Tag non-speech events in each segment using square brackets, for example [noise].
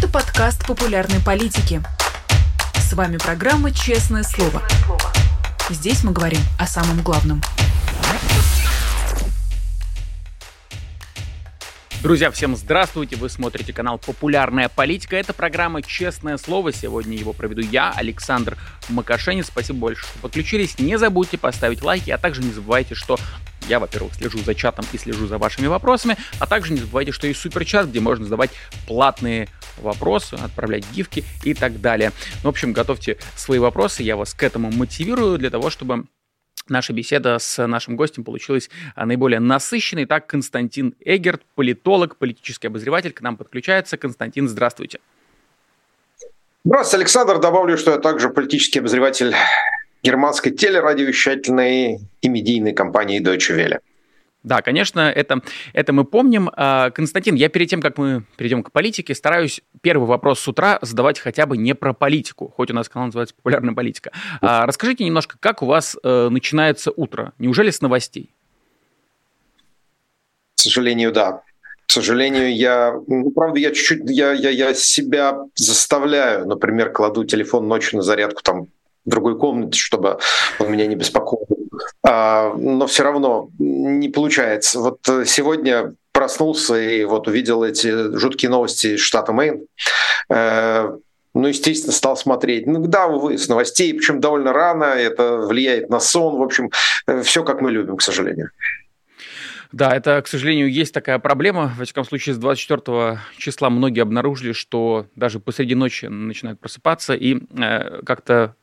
Это подкаст популярной политики. С вами программа «Честное слово». Здесь мы говорим о самом главном. Друзья, всем здравствуйте! Вы смотрите канал «Популярная политика». Это программа «Честное слово». Сегодня его проведу я, Александр Макашенец. Спасибо большое, что подключились. Не забудьте поставить лайки, а также не забывайте, что я, во-первых, слежу за чатом и слежу за вашими вопросами, а также не забывайте, что есть суперчат, где можно задавать платные вопросы, отправлять гифки и так далее. Ну, в общем, готовьте свои вопросы, я вас к этому мотивирую для того, чтобы наша беседа с нашим гостем получилась а, наиболее насыщенной. Так, Константин Эгерт, политолог, политический обозреватель, к нам подключается. Константин, здравствуйте. Здравствуйте, Александр. Добавлю, что я также политический обозреватель германской телерадиовещательной и медийной компании Deutsche Welle. Да, конечно, это, это мы помним. А, Константин, я перед тем, как мы перейдем к политике, стараюсь первый вопрос с утра задавать хотя бы не про политику, хоть у нас канал называется «Популярная политика». А, расскажите немножко, как у вас э, начинается утро? Неужели с новостей? К сожалению, да. К сожалению, я, ну, правда, я чуть-чуть, я, я, я себя заставляю, например, кладу телефон ночью на зарядку там в другой комнате, чтобы он меня не беспокоил. А, но все равно не получается. Вот э, сегодня проснулся и вот увидел эти жуткие новости из штата Мэйн. Э, ну, естественно, стал смотреть. Ну, да, увы, с новостей, причем довольно рано, это влияет на сон. В общем, э, все как мы любим, к сожалению. Да, это, к сожалению, есть такая проблема. В всяком случае, с 24 числа многие обнаружили, что даже посреди ночи начинают просыпаться и э, как-то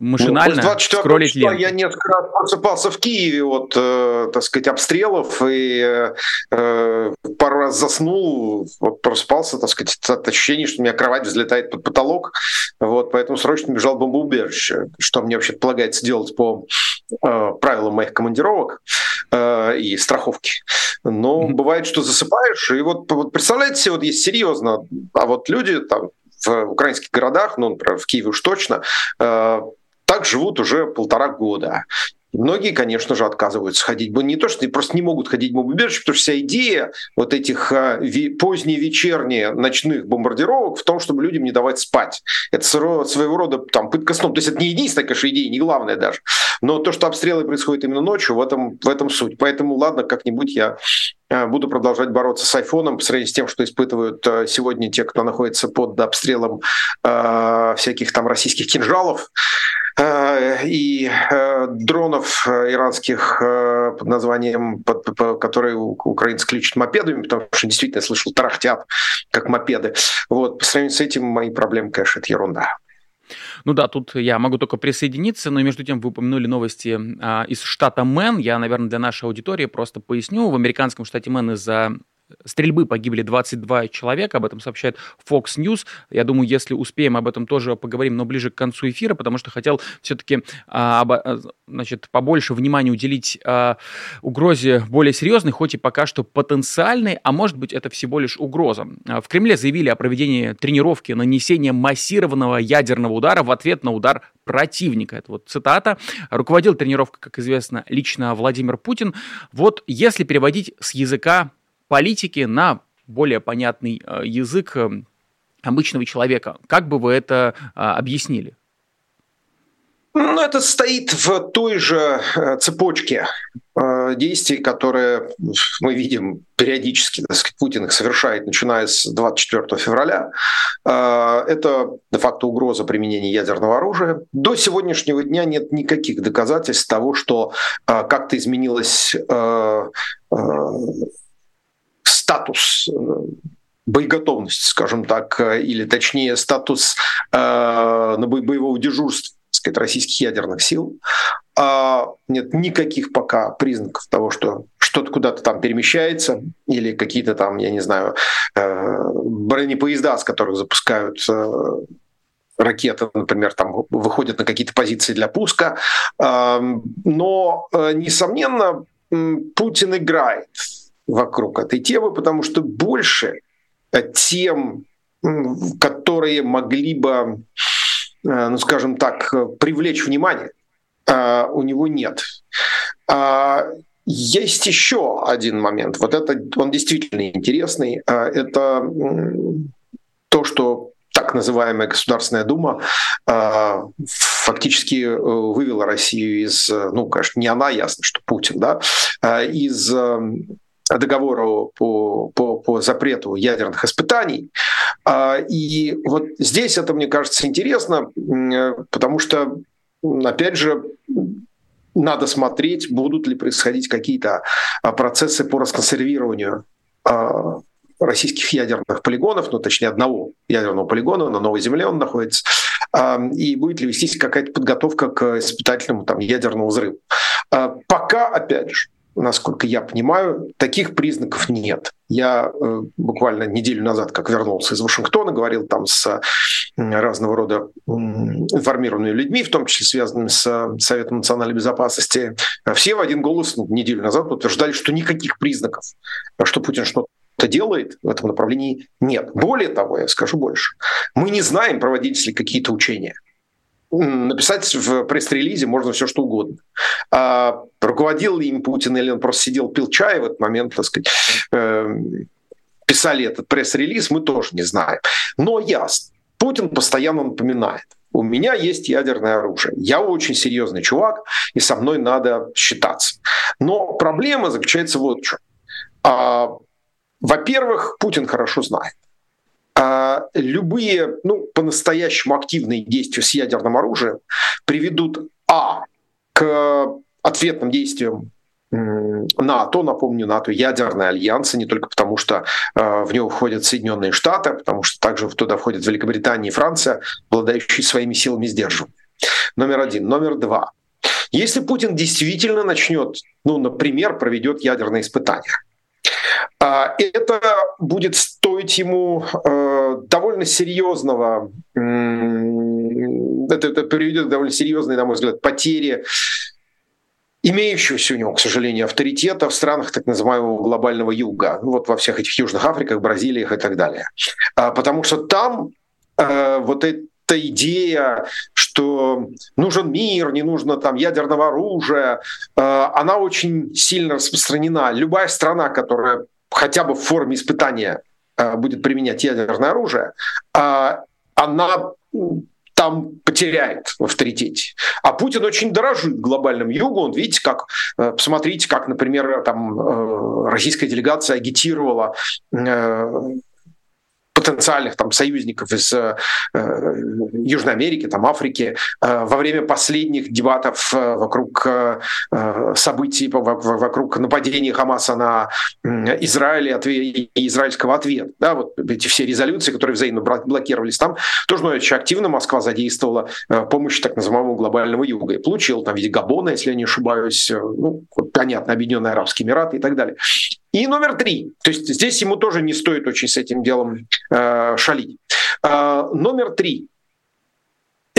машинально ну, 24 скроллить числа ленту. Я несколько раз просыпался в Киеве от, э, так сказать, обстрелов и э, пару раз заснул, вот просыпался, так сказать, от ощущения, что у меня кровать взлетает под потолок, вот, поэтому срочно бежал в бомбоубежище, что мне вообще полагается делать по э, правилам моих командировок э, и страховки. Но mm-hmm. бывает, что засыпаешь, и вот, вот представляете себе, вот есть серьезно, а вот люди там в украинских городах, ну, например, в Киеве уж точно, э, так живут уже полтора года. Многие, конечно же, отказываются ходить. Не то, что просто не могут ходить в бомбоубежище, потому что вся идея вот этих а, поздние вечерние ночных бомбардировок в том, чтобы людям не давать спать. Это своего рода там, пытка сном. То есть это не единственная, конечно, идея, не главная даже. Но то, что обстрелы происходят именно ночью, в этом, в этом суть. Поэтому, ладно, как-нибудь я а, буду продолжать бороться с айфоном по сравнению с тем, что испытывают а, сегодня те, кто находится под обстрелом э, всяких там российских кинжалов. Э, и э, дронов э, иранских под названием, которые украинцы кличут мопедами, потому что действительно слышал, тарахтят как мопеды. Вот, по сравнению с этим мои проблемы, конечно, это ерунда. Ну да, тут я могу только присоединиться, но между тем вы упомянули новости а, из штата Мэн. Я, наверное, для нашей аудитории просто поясню. В американском штате Мэн из-за стрельбы погибли 22 человека, об этом сообщает Fox News. Я думаю, если успеем, об этом тоже поговорим, но ближе к концу эфира, потому что хотел все-таки а, а, значит, побольше внимания уделить а, угрозе более серьезной, хоть и пока что потенциальной, а может быть это всего лишь угроза. А, в Кремле заявили о проведении тренировки нанесения массированного ядерного удара в ответ на удар противника. Это вот цитата. Руководил тренировкой, как известно, лично Владимир Путин. Вот если переводить с языка политики на более понятный э, язык э, обычного человека. Как бы вы это э, объяснили? Ну, это стоит в той же цепочке действий, которые мы видим периодически, так сказать, Путин их совершает, начиная с 24 февраля. Это де-факто угроза применения ядерного оружия. До сегодняшнего дня нет никаких доказательств того, что как-то изменилась статус э, боеготовности, скажем так, э, или точнее статус э, боевого дежурства сказать, российских ядерных сил. А нет никаких пока признаков того, что что-то куда-то там перемещается, или какие-то там, я не знаю, бронепоезда, с которых запускают ракеты, например, там выходят на какие-то позиции для пуска. Э, но, несомненно, Путин играет вокруг этой темы, потому что больше тем, которые могли бы, э, ну скажем так, привлечь внимание, э, у него нет. А, есть еще один момент. Вот это он действительно интересный. А, это то, что так называемая Государственная Дума э, фактически э, вывела Россию из, ну, конечно, не она, ясно, что Путин, да, из договора по, по, по запрету ядерных испытаний. Э, и вот здесь это, мне кажется, интересно, э, потому что, опять же, надо смотреть, будут ли происходить какие-то процессы по расконсервированию российских ядерных полигонов, ну, точнее, одного ядерного полигона на Новой Земле он находится, и будет ли вестись какая-то подготовка к испытательному там, ядерному взрыву. А, пока, опять же, насколько я понимаю, таких признаков нет. Я э, буквально неделю назад, как вернулся из Вашингтона, говорил там с разного рода информированными людьми, в том числе связанными с Советом национальной безопасности. Все в один голос неделю назад утверждали, что никаких признаков, что Путин что-то что делает в этом направлении, нет. Более того, я скажу больше. Мы не знаем, проводились ли какие-то учения. Написать в пресс-релизе можно все что угодно. А руководил ли им Путин или он просто сидел, пил чай в этот момент, так сказать, э, писали этот пресс-релиз, мы тоже не знаем. Но ясно, Путин постоянно напоминает, у меня есть ядерное оружие. Я очень серьезный чувак, и со мной надо считаться. Но проблема заключается вот в чем. А, во-первых, Путин хорошо знает. А любые, ну, по-настоящему активные действия с ядерным оружием приведут, а, к ответным действиям НАТО, напомню, НАТО ядерный альянс, не только потому, что э, в него входят Соединенные Штаты, а потому что также туда входят Великобритания и Франция, обладающие своими силами сдерживания. Номер один. Номер два. Если Путин действительно начнет, ну, например, проведет ядерные испытания, это будет стоить ему э, довольно серьезного, это, это приведет к довольно серьезной, на мой взгляд, потери имеющегося у него, к сожалению, авторитета в странах так называемого глобального юга, ну, вот во всех этих Южных Африках, Бразилиях и так далее. А, потому что там э, вот эта идея, что нужен мир, не нужно там ядерного оружия, э, она очень сильно распространена. Любая страна, которая хотя бы в форме испытания э, будет применять ядерное оружие, а она там потеряет в авторитете. А Путин очень дорожит глобальным югу. Он, видите, как, э, посмотрите, как, например, там э, российская делегация агитировала потенциальных там союзников из э, Южной Америки, там Африки э, во время последних дебатов э, вокруг э, э событий, вокруг нападения Хамаса на Израиль и израильского ответа. Да, вот эти все резолюции, которые взаимно блокировались там, тоже ну, очень активно Москва задействовала э, помощь так называемого глобального юга и получил там в виде Габона, если я не ошибаюсь, э, ну, понятно, Объединенные Арабские Эмираты и так далее. И номер три, то есть здесь ему тоже не стоит очень с этим делом э, шалить. Э, номер три,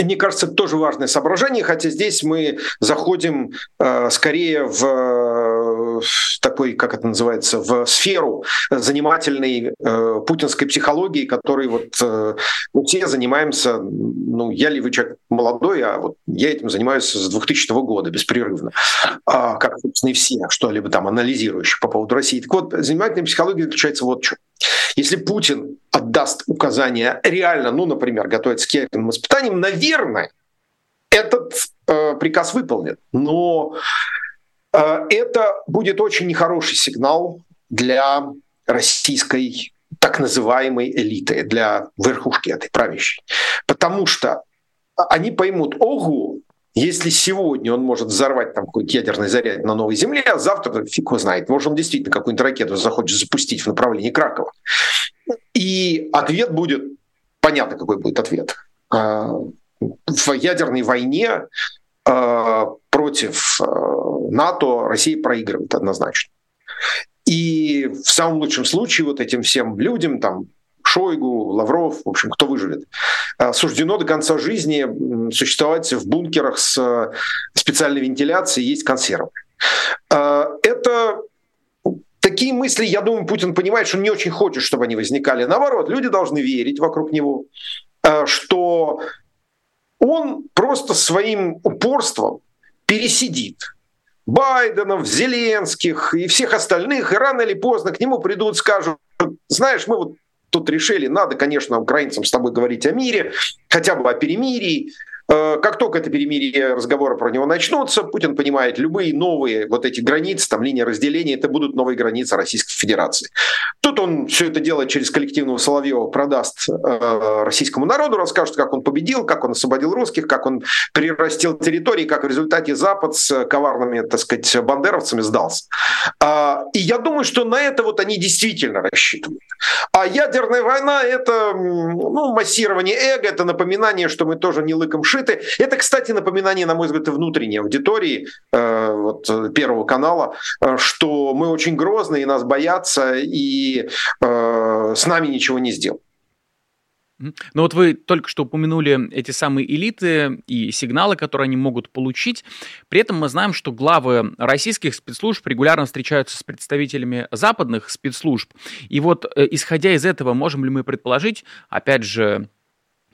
мне кажется, тоже важное соображение, хотя здесь мы заходим э, скорее в такой, как это называется, в сферу занимательной э, путинской психологии, которой вот э, мы все занимаемся, ну, я ли вы человек молодой, а вот я этим занимаюсь с 2000 года беспрерывно, а, как, собственно, и все, что-либо там анализирующие по поводу России. Так вот, занимательная психология заключается вот в чем. Если Путин отдаст указания реально, ну, например, готовиться к ядерным испытаниям, наверное, этот э, приказ выполнен. Но это будет очень нехороший сигнал для российской так называемой элиты, для верхушки этой правящей. Потому что они поймут, ого, если сегодня он может взорвать там какой-то ядерный заряд на новой земле, а завтра фиг его знает, может он действительно какую-нибудь ракету захочет запустить в направлении Кракова. И ответ будет, понятно, какой будет ответ. А, в ядерной войне а, против а, НАТО Россия проигрывает однозначно. И в самом лучшем случае вот этим всем людям, там, Шойгу, Лавров, в общем, кто выживет, суждено до конца жизни существовать в бункерах с специальной вентиляцией, есть консервы. Это такие мысли, я думаю, Путин понимает, что он не очень хочет, чтобы они возникали. Наоборот, люди должны верить вокруг него, э, что он просто своим упорством пересидит. Байденов, Зеленских и всех остальных, и рано или поздно к нему придут, скажут, знаешь, мы вот тут решили, надо, конечно, украинцам с тобой говорить о мире, хотя бы о перемирии, как только это перемирие, разговоры про него начнутся, Путин понимает, любые новые вот эти границы, там линия разделения, это будут новые границы Российской Федерации. Тут он все это дело через коллективного Соловьева продаст э, российскому народу, расскажет, как он победил, как он освободил русских, как он прирастил территории, как в результате Запад с коварными, так сказать, бандеровцами сдался. Э, и я думаю, что на это вот они действительно рассчитывают. А ядерная война – это ну, массирование эго, это напоминание, что мы тоже не лыком ши закрыты. Это, кстати, напоминание, на мой взгляд, и внутренней аудитории э, вот, Первого канала, э, что мы очень грозные, нас боятся, и э, с нами ничего не сделают. Ну вот вы только что упомянули эти самые элиты и сигналы, которые они могут получить. При этом мы знаем, что главы российских спецслужб регулярно встречаются с представителями западных спецслужб. И вот, э, исходя из этого, можем ли мы предположить, опять же,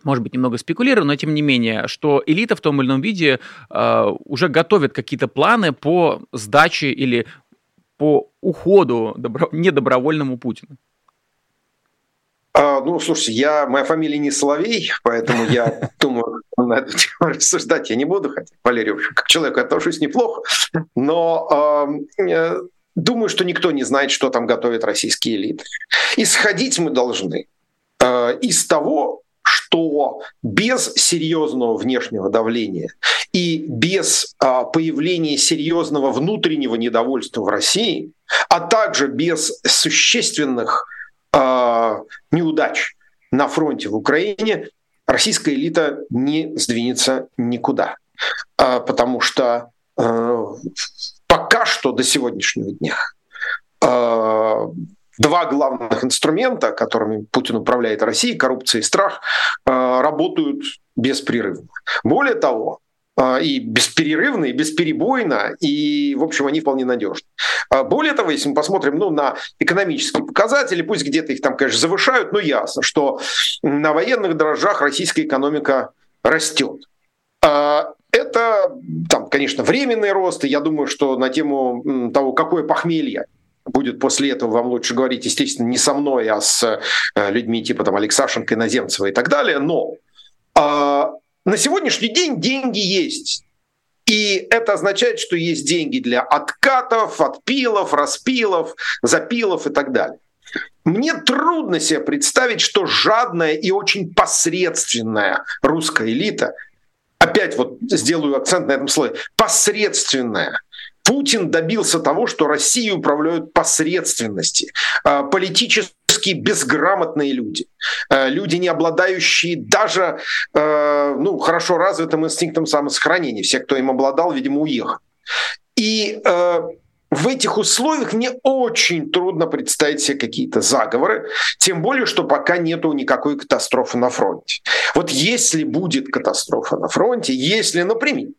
может быть, немного спекулирую, но тем не менее, что элита в том или ином виде э, уже готовит какие-то планы по сдаче или по уходу добро... недобровольному Путину. А, ну, слушайте, я, моя фамилия не Соловей, поэтому я [laughs] думаю, на эту тему рассуждать я не буду, хотя Валерий, в общем, как человек отношусь неплохо, но э, думаю, что никто не знает, что там готовят российские элиты. Исходить мы должны э, из того, что без серьезного внешнего давления и без а, появления серьезного внутреннего недовольства в России, а также без существенных а, неудач на фронте в Украине, российская элита не сдвинется никуда. А, потому что а, пока что до сегодняшнего дня а, два главных инструмента, которыми Путин управляет Россией, коррупция и страх, э, работают беспрерывно. Более того, э, и бесперерывно, и бесперебойно, и, в общем, они вполне надежны. Э, более того, если мы посмотрим ну, на экономические показатели, пусть где-то их там, конечно, завышают, но ясно, что на военных дрожжах российская экономика растет. Это, там, конечно, временный рост, и я думаю, что на тему того, какое похмелье будет после этого вам лучше говорить, естественно, не со мной, а с э, людьми типа там Алексашенко, Иноземцева и так далее. Но э, на сегодняшний день деньги есть. И это означает, что есть деньги для откатов, отпилов, распилов, запилов и так далее. Мне трудно себе представить, что жадная и очень посредственная русская элита, опять вот сделаю акцент на этом слове, посредственная, Путин добился того, что Россией управляют посредственности, а, политически безграмотные люди, а, люди, не обладающие даже а, ну, хорошо развитым инстинктом самосохранения. Все, кто им обладал, видимо, уехал. И в этих условиях мне очень трудно представить себе какие-то заговоры, тем более, что пока нету никакой катастрофы на фронте. Вот если будет катастрофа на фронте, если, например,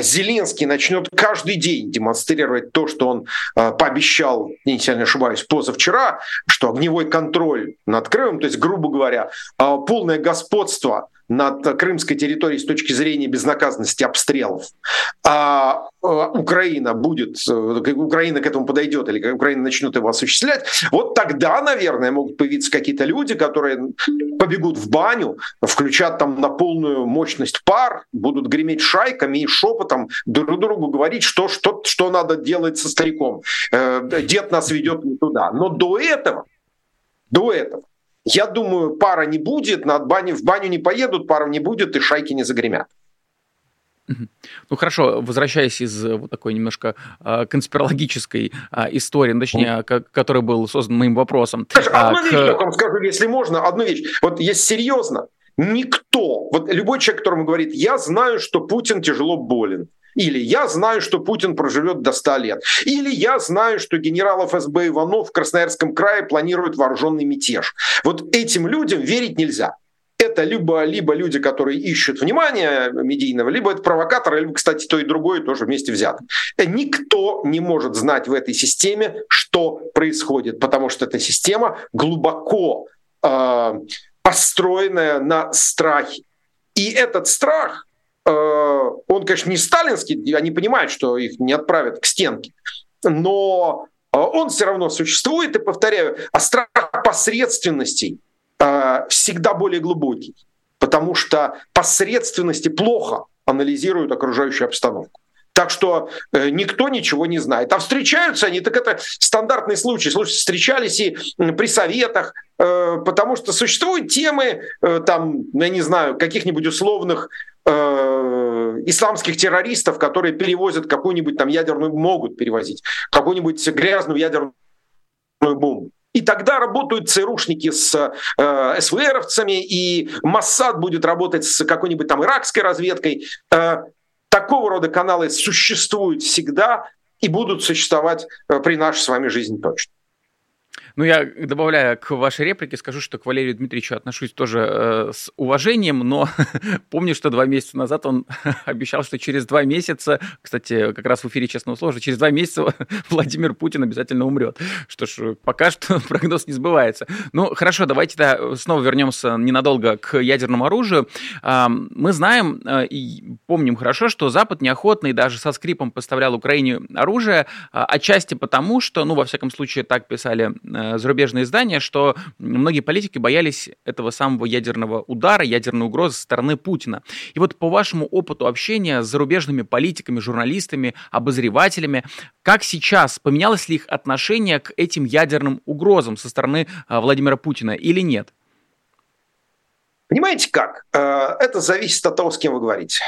Зеленский начнет каждый день демонстрировать то, что он э, пообещал, если я не ошибаюсь, позавчера, что огневой контроль над Крымом, то есть, грубо говоря, э, полное господство над крымской территорией с точки зрения безнаказанности обстрелов, а э, Украина будет, э, Украина к этому подойдет или Украина начнет его осуществлять, вот тогда, наверное, могут появиться какие-то люди, которые побегут в баню, включат там на полную мощность пар, будут греметь шайками и шепотом друг другу говорить, что, что, что надо делать со стариком. Э, дед нас ведет не туда. Но до этого, до этого я думаю, пара не будет, на бане, в баню не поедут, пара не будет и шайки не загремят. Ну хорошо, возвращаясь из вот такой немножко э, конспирологической э, истории, ну, точнее, к- который был создан моим вопросом. Слушай, а, одну к... вещь я вам скажу, если можно, одну вещь. Вот есть серьезно, никто, вот любой человек, которому говорит, я знаю, что Путин тяжело болен, или я знаю, что Путин проживет до 100 лет. Или я знаю, что генерал ФСБ Иванов в Красноярском крае планирует вооруженный мятеж. Вот этим людям верить нельзя. Это либо, либо люди, которые ищут внимания медийного, либо это провокаторы, либо, кстати, то и другое тоже вместе взято. Никто не может знать в этой системе, что происходит, потому что эта система глубоко э, построенная на страхе. И этот страх он, конечно, не сталинский, они понимают, что их не отправят к стенке, но он все равно существует, и, повторяю, а страх посредственностей всегда более глубокий, потому что посредственности плохо анализируют окружающую обстановку. Так что э, никто ничего не знает. А встречаются они, так это стандартный случай. Слушайте, встречались и при советах, э, потому что существуют темы, э, там, я не знаю, каких-нибудь условных э, исламских террористов, которые перевозят какую-нибудь там ядерную, могут перевозить, какую-нибудь грязную ядерную бомбу. И тогда работают ЦРУшники с э, СВРовцами, и Моссад будет работать с какой-нибудь там иракской разведкой. Э, такого рода каналы существуют всегда и будут существовать э, при нашей с вами жизни точно. Ну, я, добавляя к вашей реплике, скажу, что к Валерию Дмитриевичу отношусь тоже э, с уважением, но [laughs] помню, что два месяца назад он [laughs] обещал, что через два месяца, кстати, как раз в эфире «Честного слова», через два месяца [laughs] Владимир Путин обязательно умрет. Что ж, пока что прогноз не сбывается. Ну, хорошо, давайте да, снова вернемся ненадолго к ядерному оружию. Э, мы знаем э, и помним хорошо, что Запад неохотно и даже со скрипом поставлял Украине оружие, э, отчасти потому, что, ну, во всяком случае, так писали э, зарубежные издания, что многие политики боялись этого самого ядерного удара, ядерной угрозы со стороны Путина. И вот по вашему опыту общения с зарубежными политиками, журналистами, обозревателями, как сейчас поменялось ли их отношение к этим ядерным угрозам со стороны э, Владимира Путина или нет? Понимаете как? Э, это зависит от того, с кем вы говорите.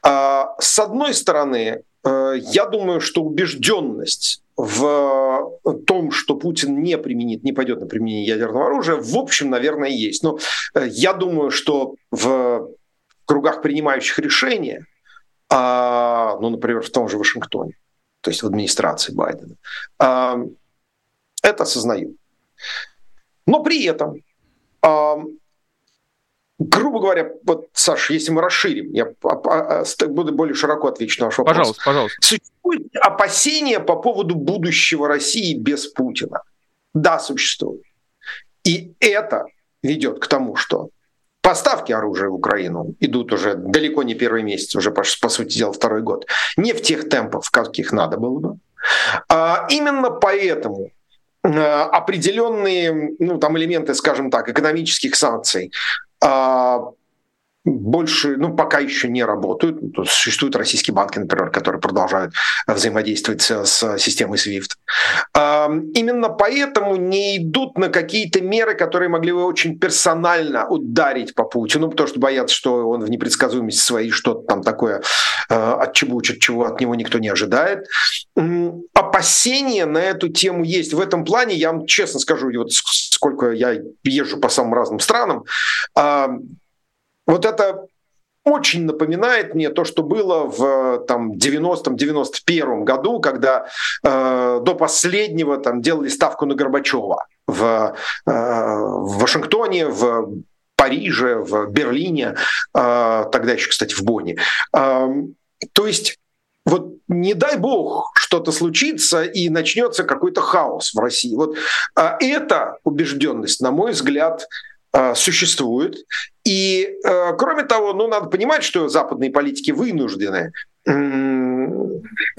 С одной стороны, я думаю, что убежденность в том, что Путин не применит, не пойдет на применение ядерного оружия, в общем, наверное, есть. Но э, я думаю, что в кругах принимающих решения, а, ну, например, в том же Вашингтоне, то есть в администрации Байдена, а, это осознают. Но при этом грубо говоря, вот, Саша, если мы расширим, я буду более широко отвечу на ваш вопрос. Пожалуйста, пожалуйста. Существует опасения по поводу будущего России без Путина. Да, существует. И это ведет к тому, что поставки оружия в Украину идут уже далеко не первый месяц, уже, по, по сути дела, второй год. Не в тех темпах, каких надо было бы. А именно поэтому э, определенные ну, там элементы, скажем так, экономических санкций а, больше, ну, пока еще не работают. Ну, существуют российские банки, например, которые продолжают взаимодействовать с системой SWIFT. А, именно поэтому не идут на какие-то меры, которые могли бы очень персонально ударить по Путину, потому что боятся, что он в непредсказуемости своей что-то там такое а, отчебучит, чего от него никто не ожидает. Опасения на эту тему есть. В этом плане, я вам честно скажу, вот сколько я езжу по самым разным странам, вот это очень напоминает мне то, что было в там, 90-91 году, когда э, до последнего там, делали ставку на Горбачева в, э, в Вашингтоне, в Париже, в Берлине, э, тогда еще, кстати, в Бонне. Э, то есть вот не дай бог что-то случится и начнется какой-то хаос в России. Вот э, эта убежденность, на мой взгляд, Э, существует. И, э, кроме того, ну, надо понимать, что западные политики вынуждены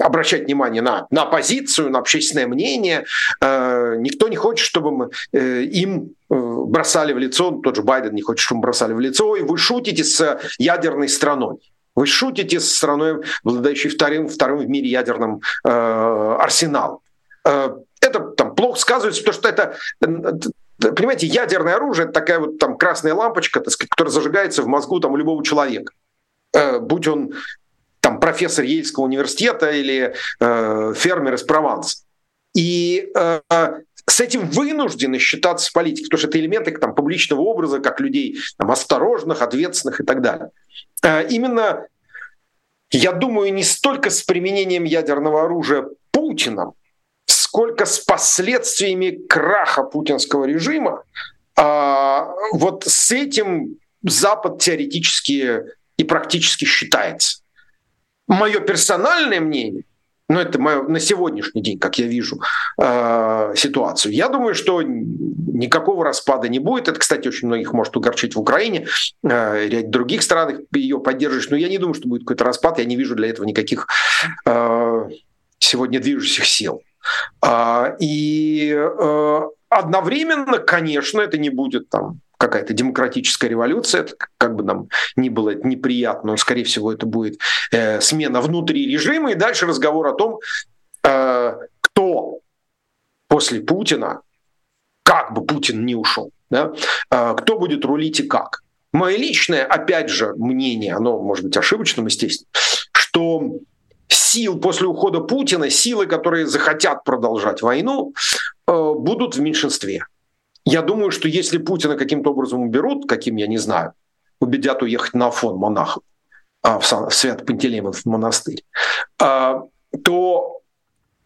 обращать внимание на, на оппозицию, на общественное мнение. Э, никто не хочет, чтобы мы, им бросали в лицо, тот же Байден не хочет, чтобы бросали в лицо, и вы шутите с ядерной страной. Вы шутите с страной, обладающей вторым, вторым в мире ядерным э, арсеналом. Э, это там плохо сказывается, потому что это Понимаете, ядерное оружие это такая вот там красная лампочка, так сказать, которая зажигается в мозгу там у любого человека. Э, будь он там профессор Ельского университета или э, фермер из Прованса. И э, с этим вынуждены считаться политики, потому что это элементы там, публичного образа, как людей там, осторожных, ответственных и так далее. Э, именно, я думаю, не столько с применением ядерного оружия Путиным, сколько с последствиями краха путинского режима, а, вот с этим Запад теоретически и практически считается. Мое персональное мнение, ну это мое, на сегодняшний день, как я вижу э, ситуацию, я думаю, что никакого распада не будет. Это, кстати, очень многих может угорчить в Украине, э, ряд других странах ее поддерживаешь, но я не думаю, что будет какой-то распад, я не вижу для этого никаких э, сегодня движущих сил. А, и э, одновременно, конечно, это не будет там какая-то демократическая революция, это как бы нам ни было это неприятно, но, скорее всего, это будет э, смена внутри режима, и дальше разговор о том, э, кто после Путина, как бы Путин не ушел, да, э, кто будет рулить и как. Мое личное, опять же, мнение, оно может быть ошибочным, естественно, что сил после ухода Путина, силы, которые захотят продолжать войну, э, будут в меньшинстве. Я думаю, что если Путина каким-то образом уберут, каким я не знаю, убедят уехать на Афон монахов, а, в Свято-Пантелеймов монастырь, а, то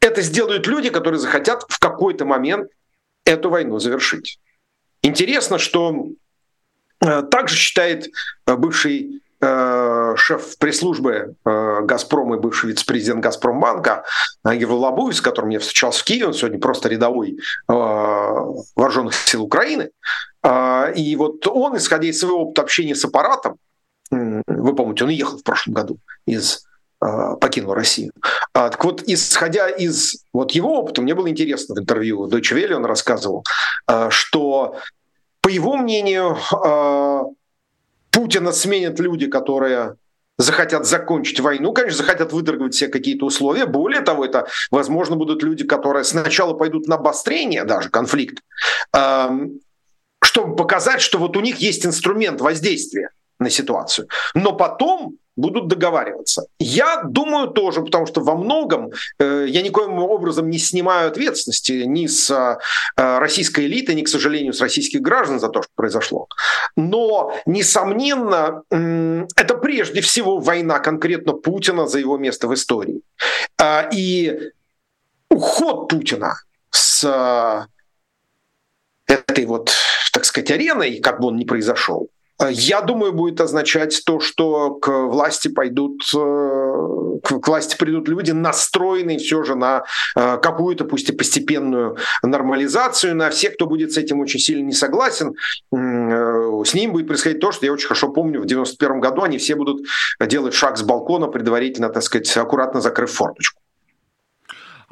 это сделают люди, которые захотят в какой-то момент эту войну завершить. Интересно, что э, также считает э, бывший шеф пресс-службы э, «Газпрома» и бывший вице-президент «Газпромбанка» Герл Лабуев, с которым я встречался в Киеве, он сегодня просто рядовой э, вооруженных сил Украины. И вот он, исходя из своего опыта общения с аппаратом, вы помните, он ехал в прошлом году из покинул Россию. Так вот, исходя из вот его опыта, мне было интересно в интервью Deutsche Welle он рассказывал, что, по его мнению, Путина сменят люди, которые захотят закончить войну, конечно, захотят выдергивать все какие-то условия. Более того, это, возможно, будут люди, которые сначала пойдут на обострение даже конфликт, чтобы показать, что вот у них есть инструмент воздействия на ситуацию. Но потом будут договариваться. Я думаю тоже, потому что во многом э, я никоим образом не снимаю ответственности ни с э, российской элиты, ни, к сожалению, с российских граждан за то, что произошло. Но, несомненно, э, это прежде всего война конкретно Путина за его место в истории. Э, и уход Путина с э, этой вот, так сказать, ареной, как бы он ни произошел, Э, я думаю, будет означать то, что к власти пойдут, э, к власти придут люди, настроенные все же на э, какую-то, пусть и постепенную нормализацию, на всех, кто будет с этим очень сильно не согласен, с ним будет происходить то, что я очень хорошо помню, в 91 году они все будут делать шаг с балкона, предварительно, так сказать, аккуратно закрыв форточку.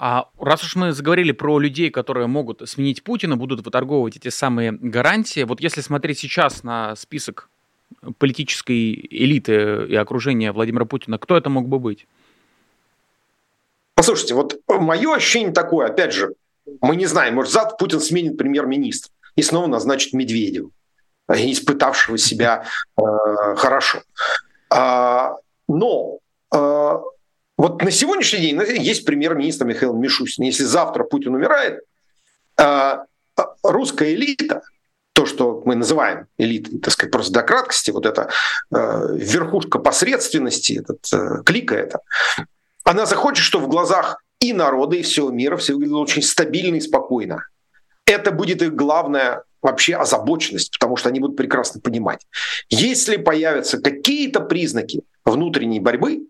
А раз уж мы заговорили про людей, которые могут сменить Путина, будут выторговывать эти самые гарантии, вот если смотреть сейчас на список политической элиты и окружения Владимира Путина, кто это мог бы быть? Послушайте, вот мое ощущение такое, опять же, мы не знаем, может, завтра Путин сменит премьер-министр и снова назначит Медведева, испытавшего себя э, хорошо. А, но э, вот на сегодняшний день есть премьер-министр Михаил Мишустин. Если завтра Путин умирает, а, а, русская элита, то, что мы называем элитой, так сказать, просто до краткости, вот эта э, верхушка посредственности, этот, клика это, она захочет, что в глазах и народа, и всего мира все выглядело очень стабильно и спокойно. Это будет их главная вообще озабоченность, потому что они будут прекрасно понимать. Если появятся какие-то признаки внутренней борьбы,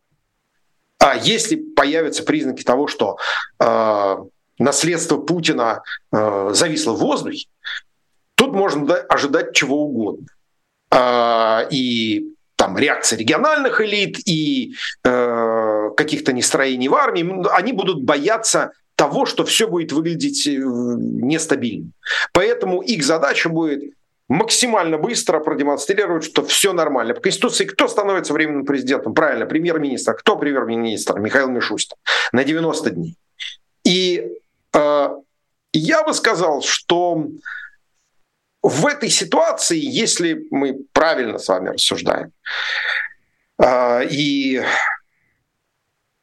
а если появятся признаки того, что э, наследство Путина э, зависло в воздухе, тут можно ожидать чего угодно. Э, и там реакция региональных элит и э, каких-то нестроений в армии, они будут бояться того, что все будет выглядеть э, нестабильно. Поэтому их задача будет максимально быстро продемонстрировать, что все нормально. По Конституции кто становится временным президентом? Правильно, премьер-министр. Кто премьер-министр? Михаил Мишустин. На 90 дней. И э, я бы сказал, что в этой ситуации, если мы правильно с вами рассуждаем, э, и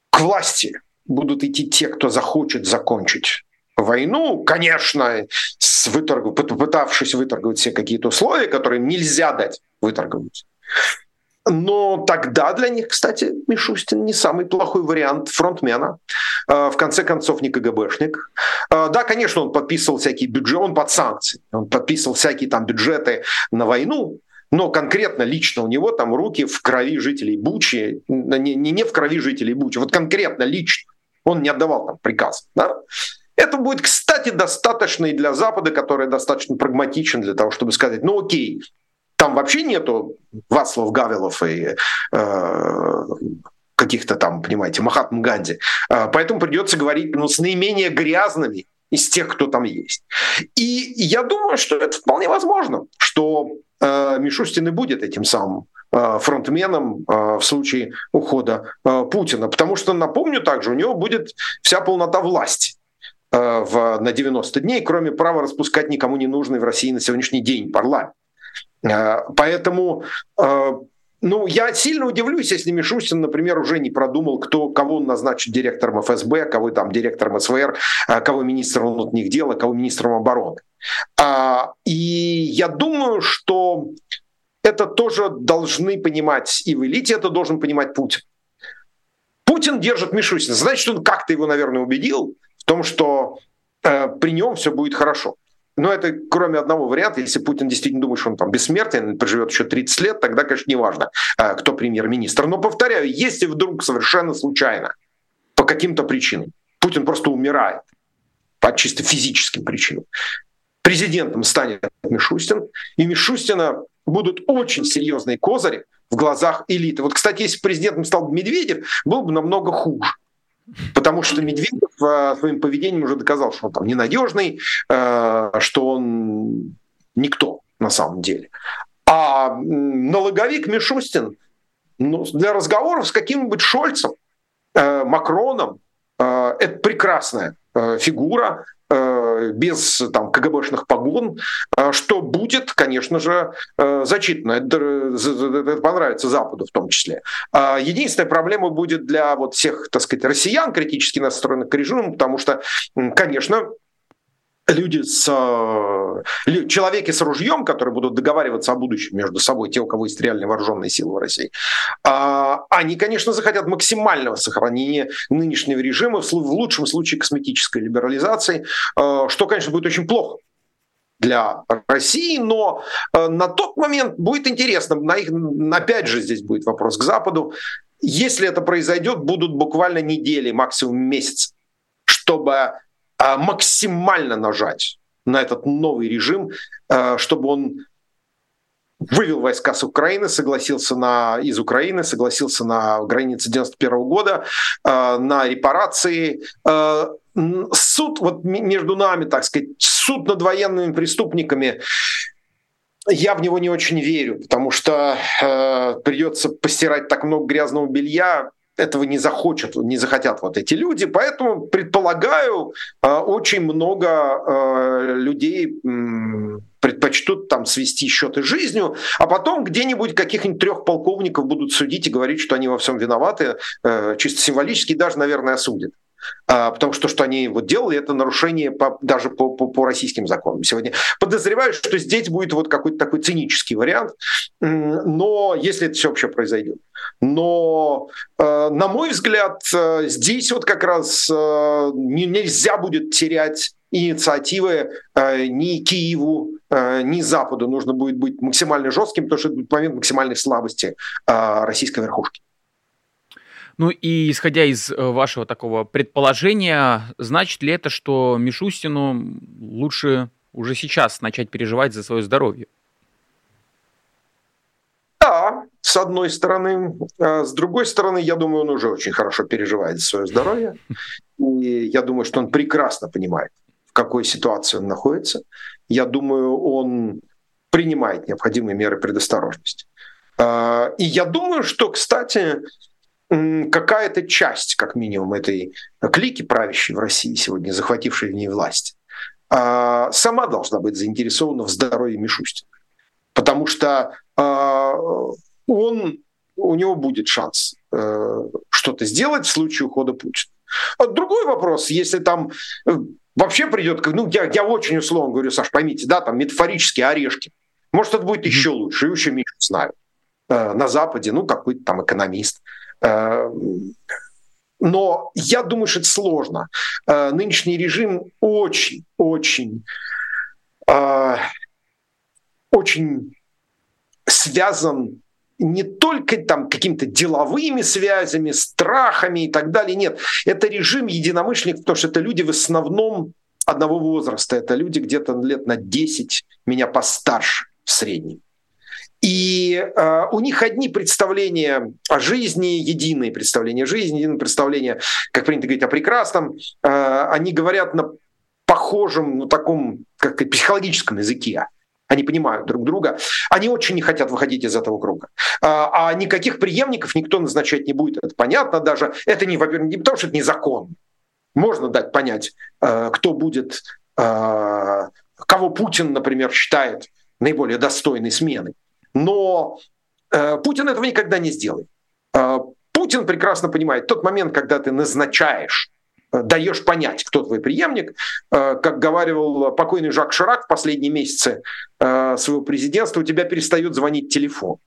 к власти будут идти те, кто захочет закончить войну, конечно, с выторг... попытавшись выторговать все какие-то условия, которые нельзя дать выторговать. Но тогда для них, кстати, Мишустин не самый плохой вариант фронтмена. А, в конце концов, не КГБшник. А, да, конечно, он подписывал всякие бюджеты, он под санкции. Он подписывал всякие там бюджеты на войну, но конкретно лично у него там руки в крови жителей Бучи, не, не, не в крови жителей Бучи, вот конкретно лично. Он не отдавал там приказ. Да? Это будет, кстати, достаточно и для Запада, который достаточно прагматичен для того, чтобы сказать, ну окей, там вообще нету Вацлав Гавелов и э, каких-то там, понимаете, Махатма Ганди. Поэтому придется говорить ну, с наименее грязными из тех, кто там есть. И я думаю, что это вполне возможно, что э, Мишустин и будет этим самым э, фронтменом э, в случае ухода э, Путина. Потому что, напомню также, у него будет вся полнота власти в, на 90 дней, кроме права распускать никому не нужный в России на сегодняшний день парламент. Э, поэтому э, ну, я сильно удивлюсь, если Мишустин, например, уже не продумал, кто, кого он назначит директором ФСБ, кого там директором СВР, кого министром внутренних дел, а кого министром обороны. А, и я думаю, что это тоже должны понимать и в элите, это должен понимать Путин. Путин держит Мишустина. Значит, он как-то его, наверное, убедил том, что э, при нем все будет хорошо. Но это кроме одного варианта, если Путин действительно думает, что он там бессмертен, проживет еще 30 лет, тогда, конечно, неважно, а, кто премьер-министр. Но повторяю, если вдруг совершенно случайно, по каким-то причинам, Путин просто умирает, по чисто физическим причинам, президентом станет Мишустин, и Мишустина будут очень серьезные козыри в глазах элиты. Вот, кстати, если президентом стал Медведев, было бы намного хуже. Потому что Медведев э, своим поведением уже доказал, что он там ненадежный, э, что он никто на самом деле. А налоговик Мишустин ну, для разговоров с каким-нибудь Шольцем, э, Макроном, это прекрасная фигура, без там, КГБшных погон, э, что будет, конечно же, э, зачитано. Это, это понравится Западу в том числе. А единственная проблема будет для вот всех, так сказать, россиян, критически настроенных к режиму, потому что, конечно, люди с э, человеки с ружьем, которые будут договариваться о будущем между собой, те, у кого есть реальные вооруженные силы в России, а, они, конечно, захотят максимального сохранения нынешнего режима, в лучшем случае косметической либерализации, э, что, конечно, будет очень плохо для России, но э, на тот момент будет интересно, на их, опять же здесь будет вопрос к Западу, если это произойдет, будут буквально недели, максимум месяц, чтобы максимально нажать на этот новый режим, а, чтобы он вывел войска с Украины, согласился на, из Украины, согласился на границе 91 года, а, на репарации. Суд вот между нами, так сказать, суд над военными преступниками, я в него не очень верю, потому что э, придется постирать так много грязного белья, этого не захочет, не захотят вот эти люди. Поэтому, предполагаю, э, очень много э, людей предпочтут там свести счеты жизнью, а потом где-нибудь каких-нибудь трех полковников будут судить и говорить, что они во всем виноваты, э, чисто символически даже, наверное, осудят. А, потому что что они вот делали, это нарушение по, даже по, по, по российским законам сегодня. Подозреваю, что здесь будет вот какой-то такой цинический вариант, но если это все вообще произойдет. Но, э, на мой взгляд, э, здесь вот как раз э, нельзя будет терять инициативы ни Киеву, ни Западу. Нужно будет быть максимально жестким, потому что это будет момент максимальной слабости российской верхушки. Ну и исходя из вашего такого предположения, значит ли это, что Мишустину лучше уже сейчас начать переживать за свое здоровье? Да, с одной стороны. А с другой стороны, я думаю, он уже очень хорошо переживает за свое здоровье. И я думаю, что он прекрасно понимает, в какой ситуации он находится. Я думаю, он принимает необходимые меры предосторожности. А, и я думаю, что, кстати, какая-то часть, как минимум, этой клики, правящей в России сегодня, захватившей в ней власть, а, сама должна быть заинтересована в здоровье Мишустина. Потому что а, он, у него будет шанс э, что-то сделать в случае ухода Путина. А другой вопрос, если там э, вообще придет, ну, я, я очень условно говорю, Саш, поймите, да, там метафорические орешки. Может, это будет еще лучше, и еще меньше знаю. Э, на Западе, ну, какой-то там экономист. Но я думаю, что это сложно. Нынешний режим очень, очень, очень связан не только там какими-то деловыми связями, страхами и так далее. Нет, это режим единомышленников, потому что это люди в основном одного возраста. Это люди где-то лет на 10 меня постарше в среднем. И э, у них одни представления о жизни, единые представления о жизни, единые представления, как принято говорить, о прекрасном. Э, они говорят на похожем, ну, таком, как психологическом языке. Они понимают друг друга. Они очень не хотят выходить из этого круга. А, а никаких преемников никто назначать не будет. Это понятно даже. Это не, во-первых, не потому, что это не закон. Можно дать понять, э, кто будет, э, кого Путин, например, считает наиболее достойной сменой. Но э, Путин этого никогда не сделает. Э, Путин прекрасно понимает тот момент, когда ты назначаешь э, даешь понять, кто твой преемник. Э, как говорил покойный Жак Ширак в последние месяцы э, своего президентства, у тебя перестает звонить телефон.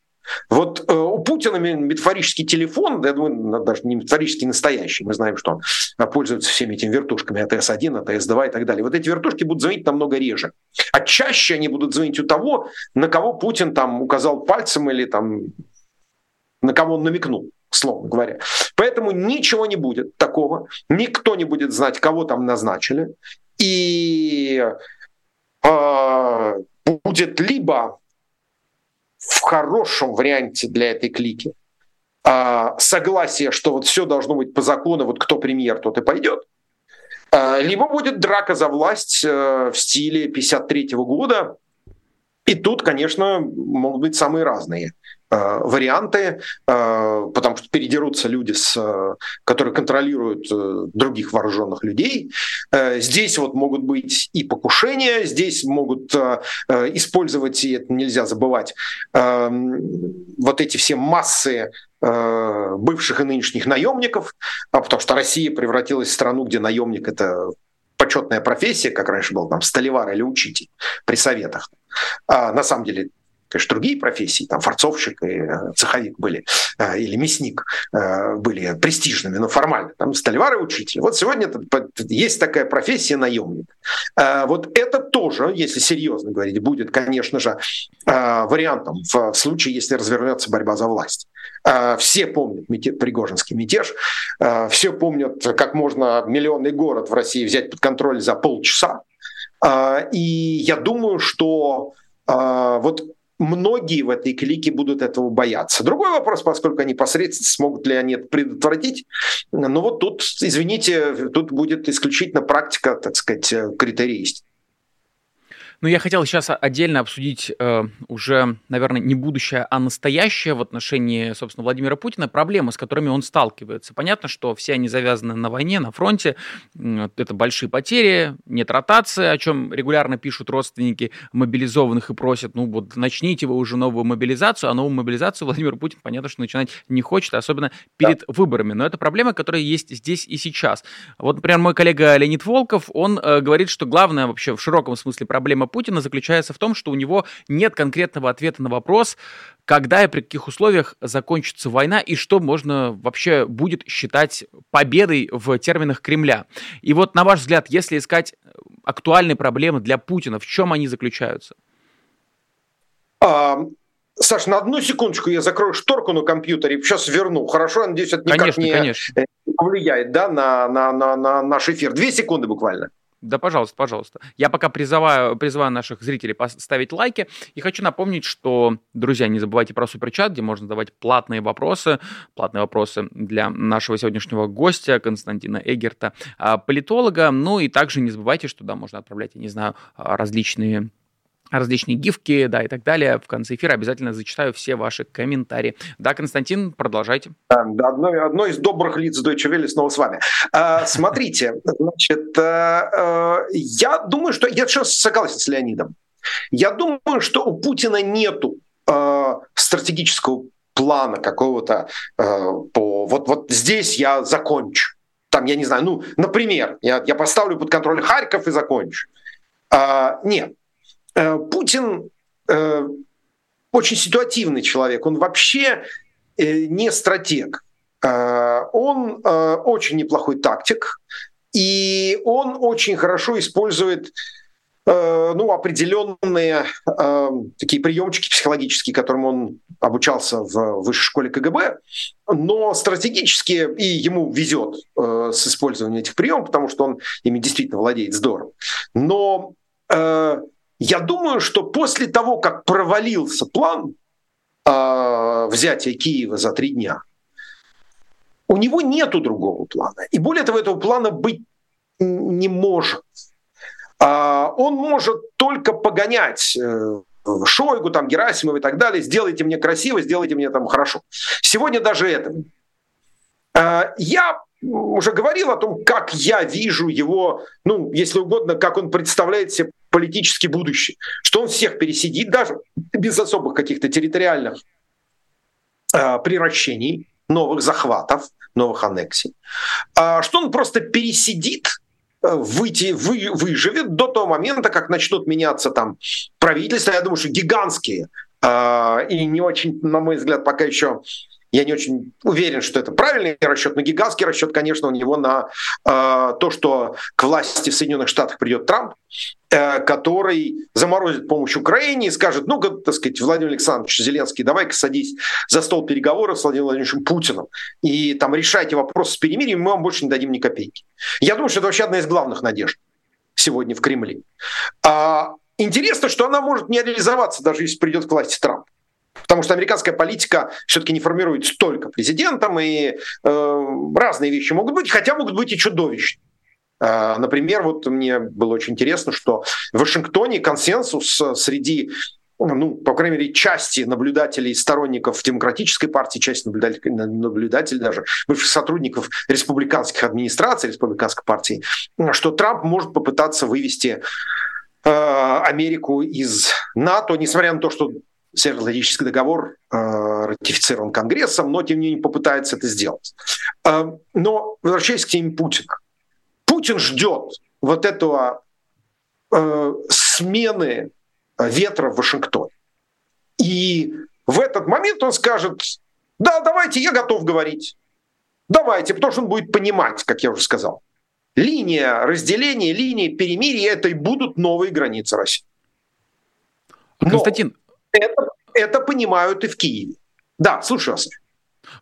Вот э, у Путина метафорический телефон, я думаю, даже не метафорический настоящий, мы знаем, что он пользуется всеми этими вертушками АТС-1, АТС-2 и так далее. Вот эти вертушки будут звонить намного реже. А чаще они будут звонить у того, на кого Путин там указал пальцем или там на кого он намекнул словно говоря. Поэтому ничего не будет такого, никто не будет знать, кого там назначили, и э, будет либо в хорошем варианте для этой клики а, согласие, что вот все должно быть по закону, вот кто премьер, тот и пойдет. А, либо будет драка за власть э, в стиле 53 года. И тут, конечно, могут быть самые разные Э, варианты, э, потому что передерутся люди, с, э, которые контролируют других вооруженных людей. Здесь вот могут быть и покушения, здесь могут использовать, и это нельзя забывать, вот эти все массы бывших и нынешних наемников, а потому что Россия превратилась в страну, где наемник это почетная профессия, как раньше был там столевар или учитель при советах. А на самом деле конечно, другие профессии, там форцовщик и э, цеховик были, э, или мясник э, были престижными, но формально, там столевары учитель. Вот сегодня есть такая профессия наемник. Вот это тоже, если серьезно говорить, будет, конечно же, вариантом в случае, если развернется борьба за власть. Все помнят мятеж, Пригожинский мятеж, все помнят, как можно миллионный город в России взять под контроль за полчаса. И я думаю, что вот многие в этой клике будут этого бояться. Другой вопрос, поскольку они посредственно смогут ли они это предотвратить. Но вот тут, извините, тут будет исключительно практика, так сказать, критерий истины. Ну, я хотел сейчас отдельно обсудить э, уже, наверное, не будущее, а настоящее в отношении, собственно, Владимира Путина, проблемы, с которыми он сталкивается. Понятно, что все они завязаны на войне, на фронте, это большие потери, нет ротации, о чем регулярно пишут родственники мобилизованных и просят, ну вот начните вы уже новую мобилизацию, а новую мобилизацию [laughs] Владимир Путин, понятно, что начинать не хочет, особенно перед да. выборами. Но это проблема, которая есть здесь и сейчас. Вот, например, мой коллега Леонид Волков, он э, говорит, что главная вообще в широком смысле проблема Путина заключается в том, что у него нет конкретного ответа на вопрос, когда и при каких условиях закончится война и что можно вообще будет считать победой в терминах Кремля. И вот, на ваш взгляд, если искать актуальные проблемы для Путина, в чем они заключаются? А, Саш, на одну секундочку я закрою шторку на компьютере, сейчас верну. Хорошо, надеюсь, это никак конечно, не конечно. повлияет да, на, на, на, на наш эфир. Две секунды буквально. Да, пожалуйста, пожалуйста. Я пока призываю, призываю наших зрителей поставить лайки. И хочу напомнить, что, друзья, не забывайте про суперчат, где можно задавать платные вопросы. Платные вопросы для нашего сегодняшнего гостя Константина Эгерта, а, политолога. Ну и также не забывайте, что да, можно отправлять, я не знаю, а, различные различные гифки, да, и так далее. В конце эфира обязательно зачитаю все ваши комментарии. Да, Константин, продолжайте. Одно, одно из добрых лиц Deutsche Welle снова с вами. А, смотрите, значит, а, а, я думаю, что я сейчас согласен с Леонидом. Я думаю, что у Путина нету а, стратегического плана какого-то по вот вот здесь я закончу. Там я не знаю, ну, например, я, я поставлю под контроль Харьков и закончу. А, нет, Э, Путин э, очень ситуативный человек, он вообще э, не стратег. Он очень неплохой тактик, и он очень хорошо использует ну, определенные э, такие приемчики психологические, которым он обучался в высшей школе КГБ, но стратегически и ему везет э, с использованием этих приемов, потому что он ими действительно владеет здорово. Но э, я думаю, что после того, как провалился план, э, взятия Киева за три дня, у него нету другого плана. И более того, этого плана быть не может. А, он может только погонять э, Шойгу, там, Герасимова и так далее, сделайте мне красиво, сделайте мне там хорошо. Сегодня даже это. А, я уже говорил о том, как я вижу его, ну, если угодно, как он представляет себе политический будущее. Что он всех пересидит, даже без особых каких-то территориальных э, превращений, новых захватов, новых аннексий. А, что он просто пересидит выйти, вы, выживет до того момента, как начнут меняться там правительства. Я думаю, что гигантские э, и не очень, на мой взгляд, пока еще я не очень уверен, что это правильный расчет, но гигантский расчет, конечно, у него на э, то, что к власти в Соединенных Штатах придет Трамп, э, который заморозит помощь Украине и скажет, ну-ка, так сказать, Владимир Александрович Зеленский, давай-ка садись за стол переговоров с Владимиром Владимировичем Путиным и там решайте вопрос с перемирием, мы вам больше не дадим ни копейки. Я думаю, что это вообще одна из главных надежд сегодня в Кремле. А, интересно, что она может не реализоваться, даже если придет к власти Трамп. Потому что американская политика все-таки не формируется только президентом, и э, разные вещи могут быть, хотя могут быть и чудовищные. Э, например, вот мне было очень интересно, что в Вашингтоне консенсус среди ну, по крайней мере, части наблюдателей, сторонников демократической партии, часть наблюдателей, наблюдателей даже, бывших сотрудников республиканских администраций, республиканской партии, что Трамп может попытаться вывести э, Америку из НАТО, несмотря на то, что Североатлантический договор э, ратифицирован Конгрессом, но тем не менее попытается это сделать. Э, но возвращаясь к теме Путина. Путин ждет вот этого э, смены ветра в Вашингтоне. И в этот момент он скажет, да, давайте, я готов говорить. Давайте, потому что он будет понимать, как я уже сказал. Линия разделения, линия перемирия – это и будут новые границы России. Но Константин, это, это понимают и в Киеве. Да, слушаю вас.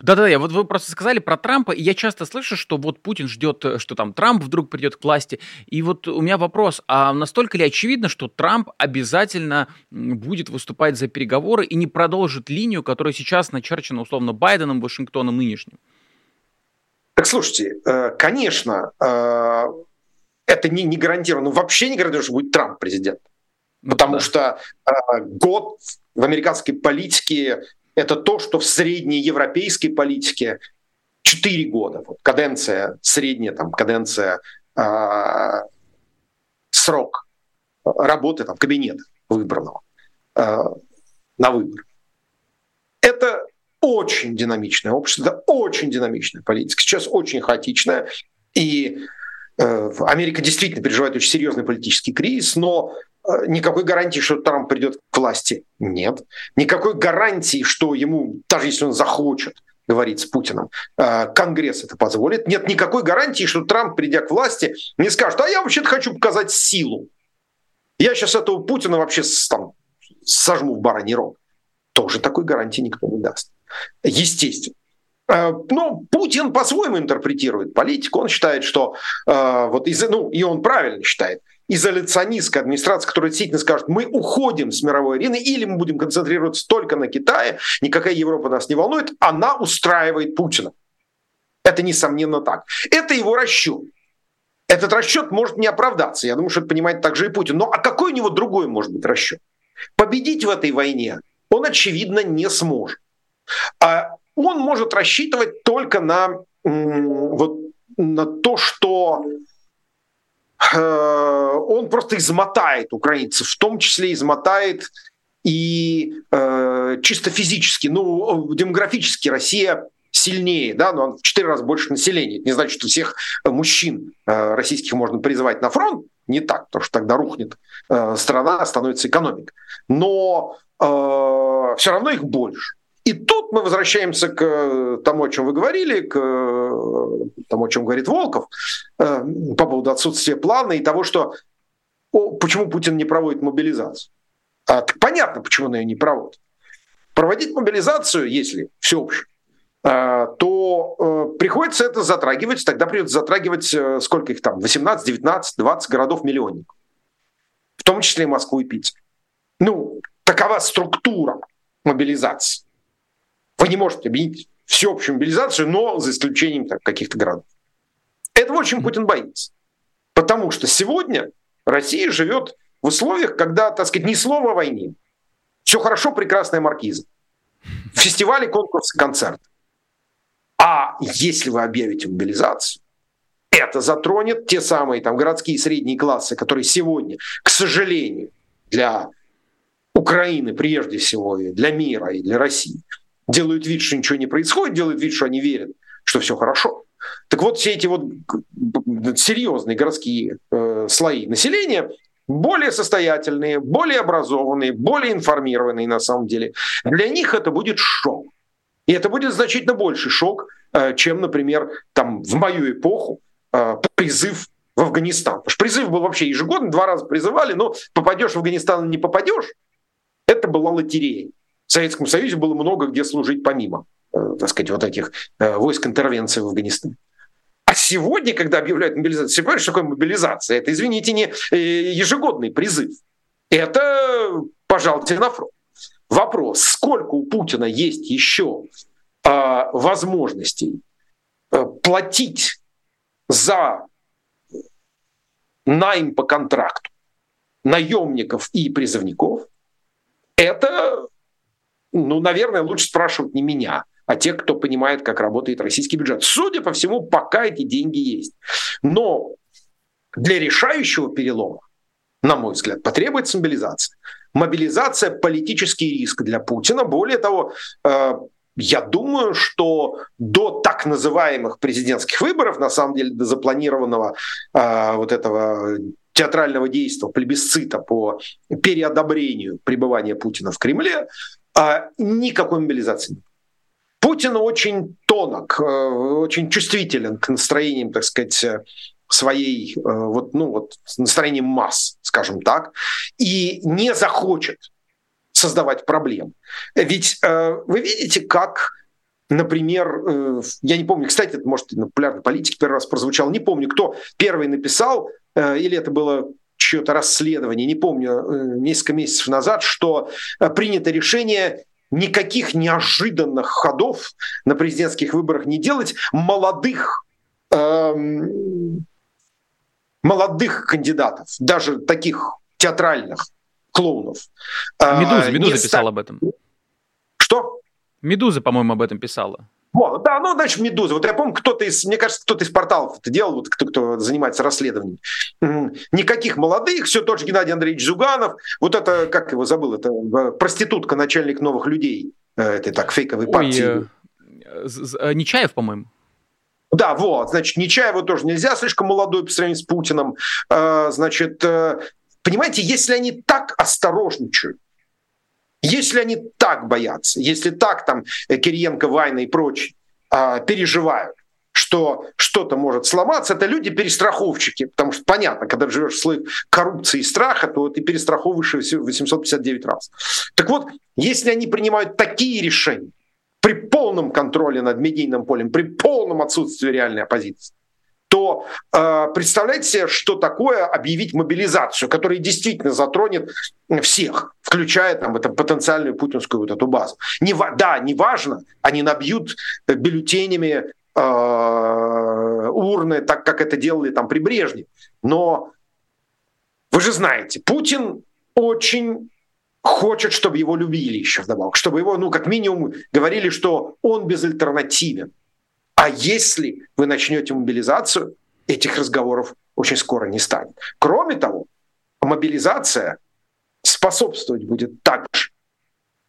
Да-да, я вот вы просто сказали про Трампа, и я часто слышу, что вот Путин ждет, э, что там Трамп вдруг придет к власти. И вот у меня вопрос, а настолько ли очевидно, что Трамп обязательно будет выступать за переговоры и не продолжит линию, которая сейчас начерчена условно Байденом, Вашингтоном нынешним? Так слушайте, э, конечно, э, это не, не гарантировано, вообще не гарантировано, что будет Трамп президент. Ну, Потому да. что э, год в американской политике это то, что в средней европейской политике 4 года. Вот, каденция, средняя там, каденция, э, срок работы там, кабинета выбранного э, на выбор. Это очень динамичное общество, это очень динамичная политика. Сейчас очень хаотичная. И э, Америка действительно переживает очень серьезный политический кризис, но никакой гарантии, что Трамп придет к власти, нет. Никакой гарантии, что ему, даже если он захочет, говорить с Путиным, э, Конгресс это позволит. Нет никакой гарантии, что Трамп, придя к власти, не скажет, а я вообще-то хочу показать силу. Я сейчас этого Путина вообще там, сожму в бараний рог. Тоже такой гарантии никто не даст. Естественно. Э, ну, Путин по-своему интерпретирует политику. Он считает, что вот из, ну, и он правильно считает, изоляционистская администрация, которая действительно скажет, мы уходим с мировой арены, или мы будем концентрироваться только на Китае, никакая Европа нас не волнует, она устраивает Путина. Это несомненно так. Это его расчет. Этот расчет может не оправдаться. Я думаю, что это понимает также и Путин. Но а какой у него другой может быть расчет? Победить в этой войне он, очевидно, не сможет. А он может рассчитывать только на, вот, на то, что он просто измотает украинцев, в том числе измотает и э, чисто физически, ну, демографически Россия сильнее, да, но он в четыре раза больше населения. Это не значит, что всех мужчин э, российских можно призывать на фронт, не так, потому что тогда рухнет э, страна, становится экономика. Но э, все равно их больше. И тут мы возвращаемся к э, тому, о чем вы говорили, к э, тому, о чем говорит Волков, э, по поводу отсутствия плана и того, что почему Путин не проводит мобилизацию. А, так понятно, почему он ее не проводит. Проводить мобилизацию, если всеобщую, то приходится это затрагивать, тогда придется затрагивать, сколько их там, 18, 19, 20 городов-миллионников, в том числе и Москву и Питер. Ну, такова структура мобилизации. Вы не можете объединить всеобщую мобилизацию, но за исключением так, каких-то городов. Этого очень Путин боится. Потому что сегодня Россия живет в условиях, когда, так сказать, ни слова о войне. Все хорошо, прекрасная маркиза. Фестивали, конкурсы, концерты. А если вы объявите мобилизацию, это затронет те самые там городские средние классы, которые сегодня, к сожалению, для Украины прежде всего, и для мира, и для России, делают вид, что ничего не происходит, делают вид, что они верят, что все хорошо. Так вот, все эти вот серьезные городские э, слои населения, более состоятельные, более образованные, более информированные на самом деле, для них это будет шок. И это будет значительно больше шок, э, чем, например, там, в мою эпоху э, призыв в Афганистан. Потому что призыв был вообще ежегодно, два раза призывали, но попадешь в Афганистан не попадешь, это была лотерея. В Советском Союзе было много где служить помимо, э, так сказать, вот этих войск интервенции в Афганистан. А сегодня, когда объявляют мобилизацию, понимаешь, что такое мобилизация? Это, извините, не ежегодный призыв. Это, пожалуйте, на фронт. Вопрос, сколько у Путина есть еще э, возможностей э, платить за найм по контракту наемников и призывников, это, ну, наверное, лучше спрашивать не меня, а тех, кто понимает, как работает российский бюджет. Судя по всему, пока эти деньги есть. Но для решающего перелома, на мой взгляд, потребуется мобилизация мобилизация – политический риск для Путина. Более того, э, я думаю, что до так называемых президентских выборов, на самом деле до запланированного э, вот этого театрального действия, плебисцита по переодобрению пребывания Путина в Кремле, э, никакой мобилизации. Путин очень тонок, очень чувствителен к настроениям, так сказать, своей, э, вот, ну, вот, настроением масс, скажем так, и не захочет создавать проблем. Ведь э, вы видите, как, например, э, я не помню, кстати, это, может, на популярной политике первый раз прозвучал, не помню, кто первый написал, э, или это было чье-то расследование, не помню, э, несколько месяцев назад, что э, принято решение никаких неожиданных ходов на президентских выборах не делать, молодых эм, молодых кандидатов, даже таких театральных клоунов. Медуза, а, Медуза писала об этом. Что? Медуза, по-моему, об этом писала. Вот, да, ну, значит, «Медуза». Вот я помню, кто-то из, мне кажется, кто-то из порталов это делал, вот кто, кто занимается расследованием. Никаких молодых, все тот же Геннадий Андреевич Зуганов. Вот это, как его забыл, это э, проститутка, начальник новых людей. Э, это так, фейковой партии. Ой, э, Нечаев, по-моему. Да, вот, значит, Нечаеву тоже нельзя, слишком молодой по сравнению с Путиным. Э, значит, э, понимаете, если они так осторожничают, если они так боятся, если так там Кириенко, Вайна и прочие э, переживают, что что-то может сломаться, это люди-перестраховщики. Потому что понятно, когда живешь в слое коррупции и страха, то ты перестраховываешь 859 раз. Так вот, если они принимают такие решения, при полном контроле над медийным полем, при полном отсутствии реальной оппозиции, то э, представляете себе, что такое объявить мобилизацию, которая действительно затронет всех, включая там это потенциальную путинскую вот эту базу. Не, да, неважно, они набьют бюллетенями э, урны, так как это делали там при Брежневе, но вы же знаете, Путин очень хочет, чтобы его любили еще вдобавок, чтобы его, ну, как минимум, говорили, что он безальтернативен. А если вы начнете мобилизацию, этих разговоров очень скоро не станет. Кроме того, мобилизация способствовать будет также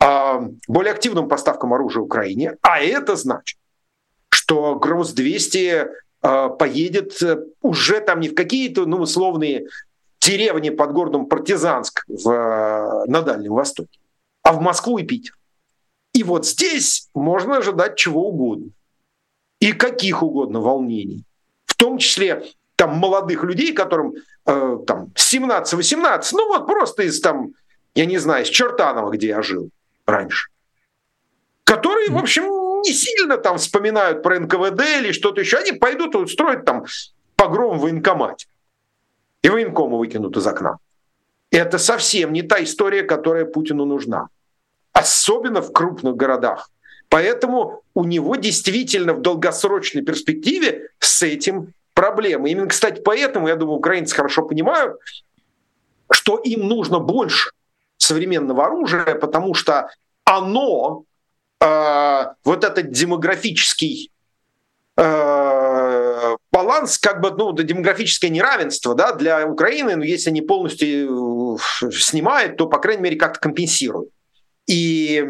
э, более активным поставкам оружия Украине, а это значит, что Груз-200 э, поедет э, уже там не в какие-то ну, условные деревни под городом Партизанск в, на Дальнем Востоке, а в Москву и Питер. И вот здесь можно ожидать чего угодно. И каких угодно волнений. В том числе там молодых людей, которым э, там 17-18, ну вот просто из там, я не знаю, из Чертанова, где я жил раньше. Которые, в общем, не сильно там вспоминают про НКВД или что-то еще. Они пойдут и устроят там погром в военкомате и военкома выкинут из окна. Это совсем не та история, которая Путину нужна. Особенно в крупных городах, Поэтому у него действительно в долгосрочной перспективе с этим проблемы. Именно, кстати, поэтому, я думаю, украинцы хорошо понимают, что им нужно больше современного оружия, потому что оно, э, вот этот демографический э, баланс, как бы, ну, демографическое неравенство, да, для Украины, ну, если они полностью э, снимают, то, по крайней мере, как-то компенсируют. И,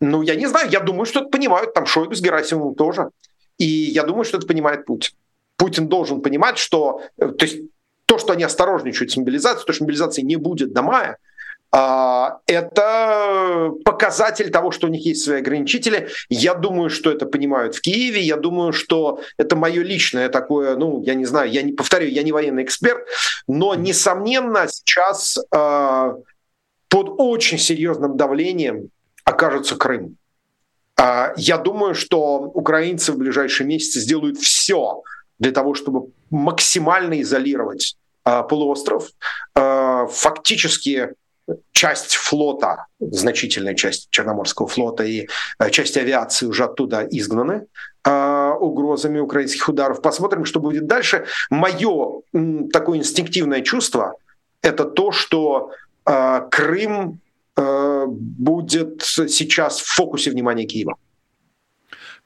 ну, я не знаю, я думаю, что это понимают, там Шойгу с Герасимовым тоже. И я думаю, что это понимает Путин. Путин должен понимать, что, э, то есть то, что они осторожничают с мобилизацией, то, что мобилизации не будет до мая, а, это показатель того, что у них есть свои ограничители. Я думаю, что это понимают в Киеве. Я думаю, что это мое личное такое, ну, я не знаю, я не повторю, я не военный эксперт, но, несомненно, сейчас э, под очень серьезным давлением окажется Крым. Э, я думаю, что украинцы в ближайшие месяцы сделают все для того, чтобы максимально изолировать э, полуостров. Э, фактически часть флота, значительная часть Черноморского флота и э, часть авиации уже оттуда изгнаны э, угрозами украинских ударов. Посмотрим, что будет дальше. Мое такое инстинктивное чувство – это то, что э, Крым э, будет сейчас в фокусе внимания Киева.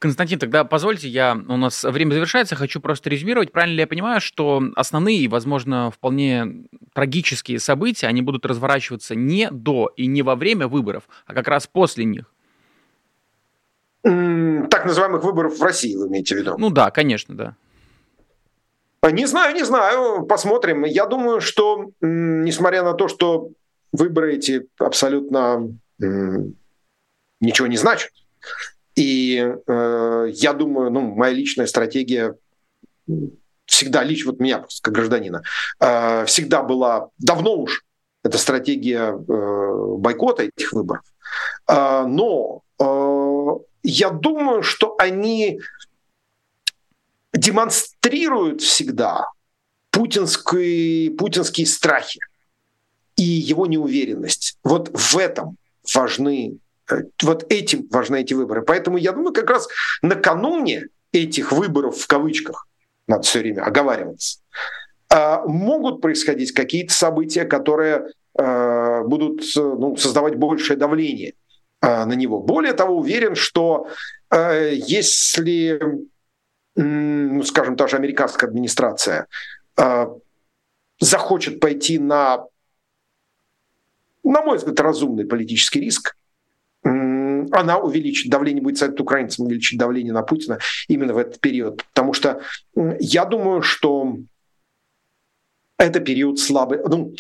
Константин, тогда позвольте, я, у нас время завершается, хочу просто резюмировать. Правильно ли я понимаю, что основные возможно, вполне трагические события, они будут разворачиваться не до и не во время выборов, а как раз после них? Так называемых выборов в России, вы имеете в виду? Ну да, конечно, да. Не знаю, не знаю, посмотрим. Я думаю, что, несмотря на то, что выборы эти абсолютно ничего не значат, и э, я думаю, ну, моя личная стратегия всегда, лично вот меня просто как гражданина, э, всегда была давно уж эта стратегия э, бойкота этих выборов. Э, но э, я думаю, что они демонстрируют всегда путинские, путинские страхи и его неуверенность. Вот в этом важны Э, вот этим важны эти выборы. Поэтому я думаю, как раз накануне этих выборов в кавычках, надо все время оговариваться, а, могут происходить какие-то события, которые а, будут ну, создавать большее давление на него. Более того, уверен, что если, ну, скажем, та же американская администрация захочет пойти на, на мой взгляд, разумный политический риск, она увеличит давление, будет совет украинцам увеличить давление на Путина именно в этот период. Потому что я думаю, что это период слабый, ну,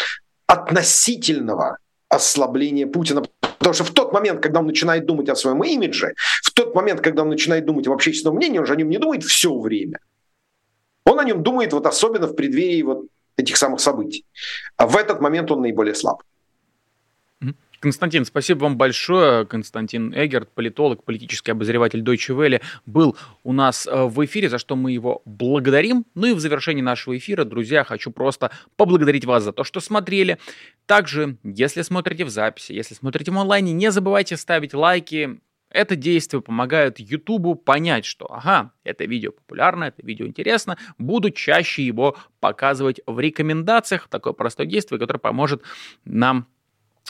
относительного ослабления Путина. Потому что в тот момент, когда он начинает думать о своем имидже, в тот момент, когда он начинает думать об общественном мнении, он же о нем не думает все время. Он о нем думает вот особенно в преддверии вот этих самых событий. А в этот момент он наиболее слаб. Константин, спасибо вам большое. Константин Эгерт, политолог, политический обозреватель Deutsche Welle, был у нас э, в эфире, за что мы его благодарим. Ну и в завершении нашего эфира, друзья, хочу просто поблагодарить вас за то, что смотрели. Также, если смотрите в записи, если смотрите в онлайне, не забывайте ставить лайки, это действие помогает Ютубу понять, что, ага, это видео популярно, это видео интересно, буду чаще его показывать в рекомендациях. Такое простое действие, которое поможет нам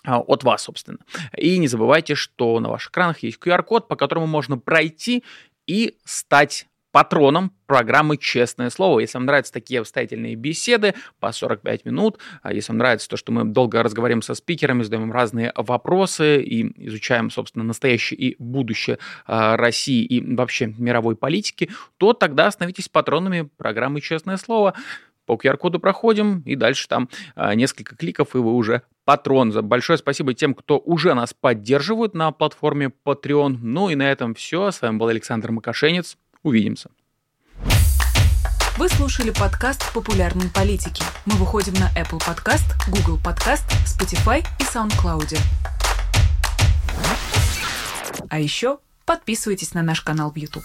от вас, собственно. И не забывайте, что на ваших экранах есть QR-код, по которому можно пройти и стать патроном программы «Честное слово». Если вам нравятся такие обстоятельные беседы по 45 минут, а если вам нравится то, что мы долго разговариваем со спикерами, задаем разные вопросы и изучаем, собственно, настоящее и будущее а, России и вообще мировой политики, то тогда становитесь патронами программы «Честное слово». По QR-коду проходим, и дальше там а, несколько кликов, и вы уже патрон. Большое спасибо тем, кто уже нас поддерживает на платформе Patreon. Ну и на этом все. С вами был Александр Макашенец. Увидимся. Вы слушали подкаст «Популярные политики». Мы выходим на Apple Podcast, Google Podcast, Spotify и SoundCloud. А еще подписывайтесь на наш канал в YouTube.